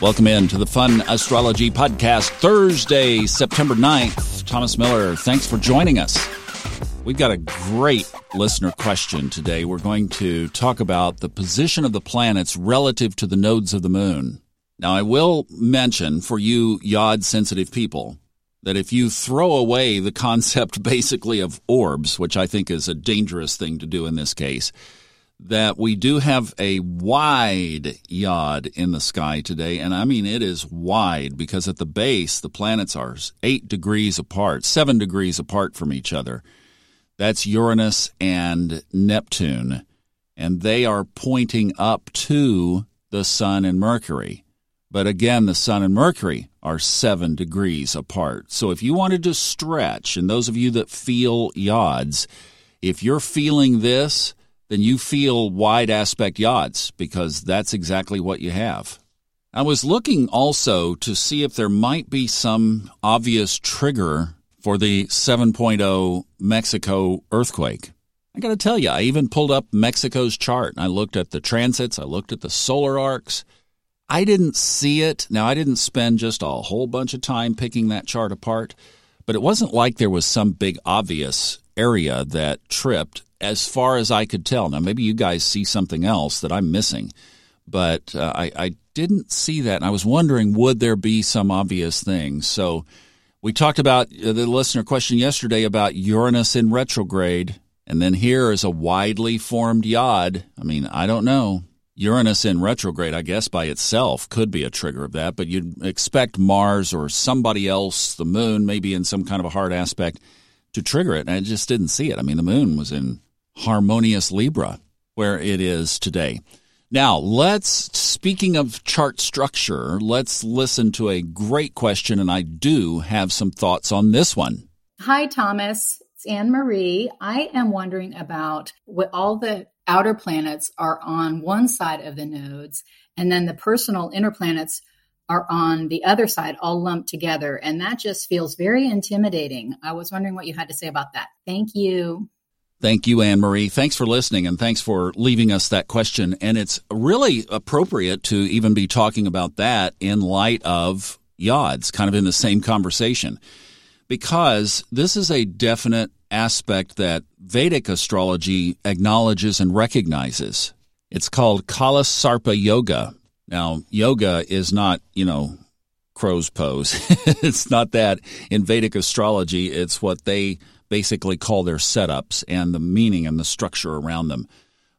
Welcome in to the Fun Astrology Podcast, Thursday, September 9th. Thomas Miller, thanks for joining us. We've got a great listener question today. We're going to talk about the position of the planets relative to the nodes of the moon. Now, I will mention for you yod sensitive people that if you throw away the concept basically of orbs, which I think is a dangerous thing to do in this case, that we do have a wide yod in the sky today. And I mean, it is wide because at the base, the planets are eight degrees apart, seven degrees apart from each other. That's Uranus and Neptune. And they are pointing up to the Sun and Mercury. But again, the Sun and Mercury are seven degrees apart. So if you wanted to stretch, and those of you that feel yods, if you're feeling this, then you feel wide aspect yods because that's exactly what you have. I was looking also to see if there might be some obvious trigger for the 7.0 Mexico earthquake. I got to tell you, I even pulled up Mexico's chart and I looked at the transits, I looked at the solar arcs. I didn't see it. Now, I didn't spend just a whole bunch of time picking that chart apart, but it wasn't like there was some big obvious area that tripped as far as I could tell. Now, maybe you guys see something else that I'm missing, but uh, I, I didn't see that. And I was wondering, would there be some obvious thing? So we talked about uh, the listener question yesterday about Uranus in retrograde. And then here is a widely formed yod. I mean, I don't know. Uranus in retrograde, I guess, by itself could be a trigger of that, but you'd expect Mars or somebody else, the moon, maybe in some kind of a hard aspect, to trigger it. And I just didn't see it. I mean, the moon was in harmonious Libra, where it is today. Now, let's, speaking of chart structure, let's listen to a great question, and I do have some thoughts on this one. Hi, Thomas. It's Anne Marie. I am wondering about what all the outer planets are on one side of the nodes, and then the personal inner planets are on the other side, all lumped together. And that just feels very intimidating. I was wondering what you had to say about that. Thank you. Thank you, Anne Marie. Thanks for listening and thanks for leaving us that question. And it's really appropriate to even be talking about that in light of yods, kind of in the same conversation, because this is a definite aspect that Vedic astrology acknowledges and recognizes. It's called Kala Sarpa Yoga. Now, yoga is not, you know, crow's pose. it's not that in Vedic astrology. It's what they basically call their setups and the meaning and the structure around them.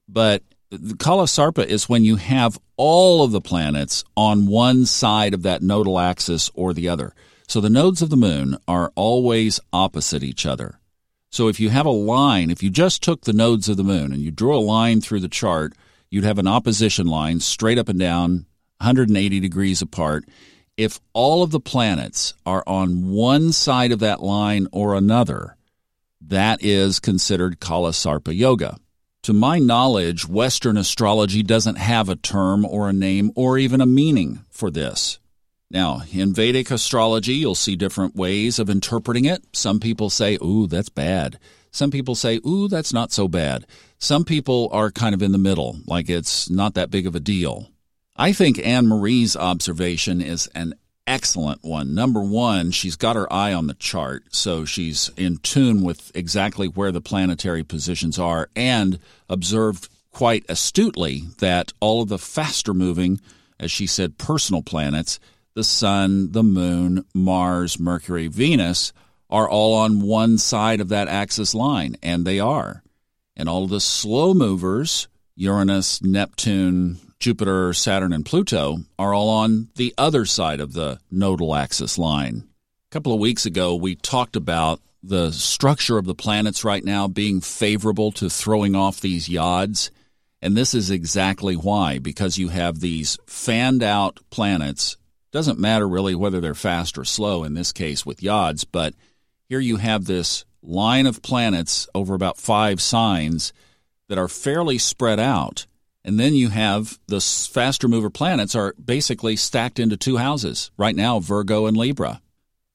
But the Kalasarpa is when you have all of the planets on one side of that nodal axis or the other. So the nodes of the moon are always opposite each other. So if you have a line, if you just took the nodes of the moon and you drew a line through the chart, you'd have an opposition line straight up and down, 180 degrees apart. If all of the planets are on one side of that line or another, that is considered Kalasarpa Yoga. To my knowledge, Western astrology doesn't have a term or a name or even a meaning for this. Now, in Vedic astrology, you'll see different ways of interpreting it. Some people say, ooh, that's bad. Some people say, ooh, that's not so bad. Some people are kind of in the middle, like it's not that big of a deal. I think Anne Marie's observation is an excellent one. Number one, she's got her eye on the chart, so she's in tune with exactly where the planetary positions are and observed quite astutely that all of the faster moving, as she said, personal planets, the Sun, the Moon, Mars, Mercury, Venus, are all on one side of that axis line, and they are. And all the slow movers, Uranus, Neptune, Jupiter, Saturn, and Pluto are all on the other side of the nodal axis line. A couple of weeks ago, we talked about the structure of the planets right now being favorable to throwing off these yods. And this is exactly why, because you have these fanned out planets. Doesn't matter really whether they're fast or slow in this case with yods, but here you have this line of planets over about five signs that are fairly spread out. And then you have the faster mover planets are basically stacked into two houses right now, Virgo and Libra.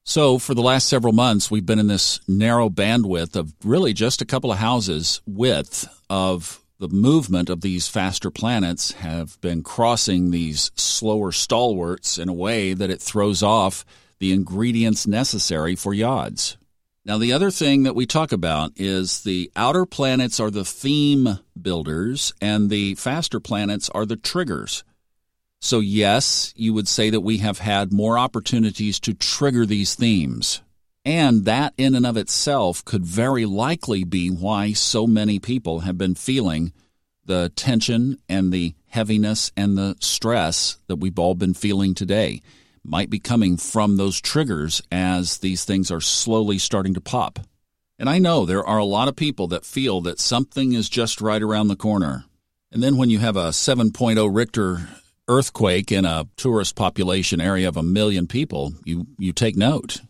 So for the last several months, we've been in this narrow bandwidth of really just a couple of houses width of the movement of these faster planets have been crossing these slower stalwarts in a way that it throws off the ingredients necessary for yods. Now, the other thing that we talk about is the outer planets are the theme builders and the faster planets are the triggers. So, yes, you would say that we have had more opportunities to trigger these themes. And that, in and of itself, could very likely be why so many people have been feeling the tension and the heaviness and the stress that we've all been feeling today. Might be coming from those triggers as these things are slowly starting to pop. And I know there are a lot of people that feel that something is just right around the corner. And then when you have a 7.0 Richter earthquake in a tourist population area of a million people, you, you take note.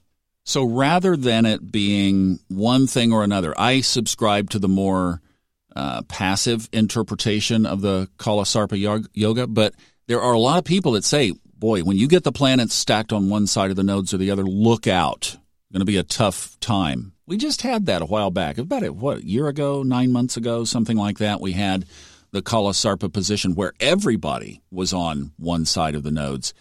So rather than it being one thing or another, I subscribe to the more uh, passive interpretation of the Kala Kalasarpa yoga, but there are a lot of people that say, boy, when you get the planets stacked on one side of the nodes or the other, look out. Going to be a tough time. We just had that a while back. About it, what, a year ago, nine months ago, something like that. We had the Kalasarpa position where everybody was on one side of the nodes.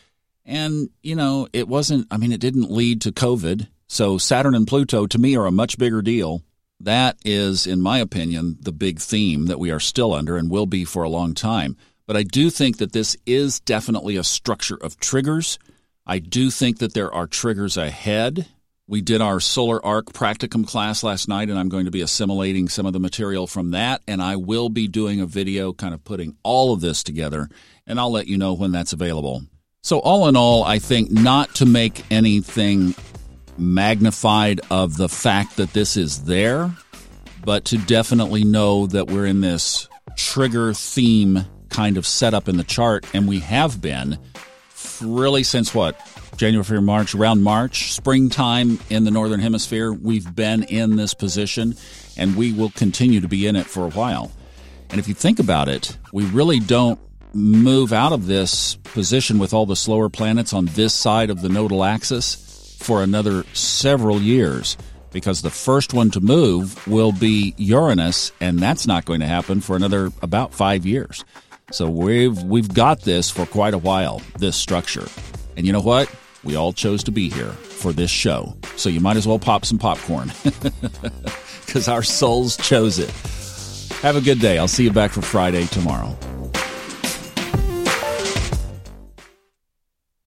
And, you know, it wasn't, I mean, it didn't lead to COVID. So Saturn and Pluto to me are a much bigger deal. That is, in my opinion, the big theme that we are still under and will be for a long time. But I do think that this is definitely a structure of triggers. I do think that there are triggers ahead. We did our solar arc practicum class last night, and I'm going to be assimilating some of the material from that. And I will be doing a video kind of putting all of this together, and I'll let you know when that's available. So, all in all, I think not to make anything magnified of the fact that this is there, but to definitely know that we're in this trigger theme kind of setup in the chart, and we have been really since what? January, February, March, around March, springtime in the Northern Hemisphere, we've been in this position and we will continue to be in it for a while. And if you think about it, we really don't move out of this position with all the slower planets on this side of the nodal axis for another several years because the first one to move will be Uranus, and that's not going to happen for another about five years. So we've we've got this for quite a while, this structure. And you know what? We all chose to be here for this show. So you might as well pop some popcorn. Because our souls chose it. Have a good day. I'll see you back for Friday tomorrow.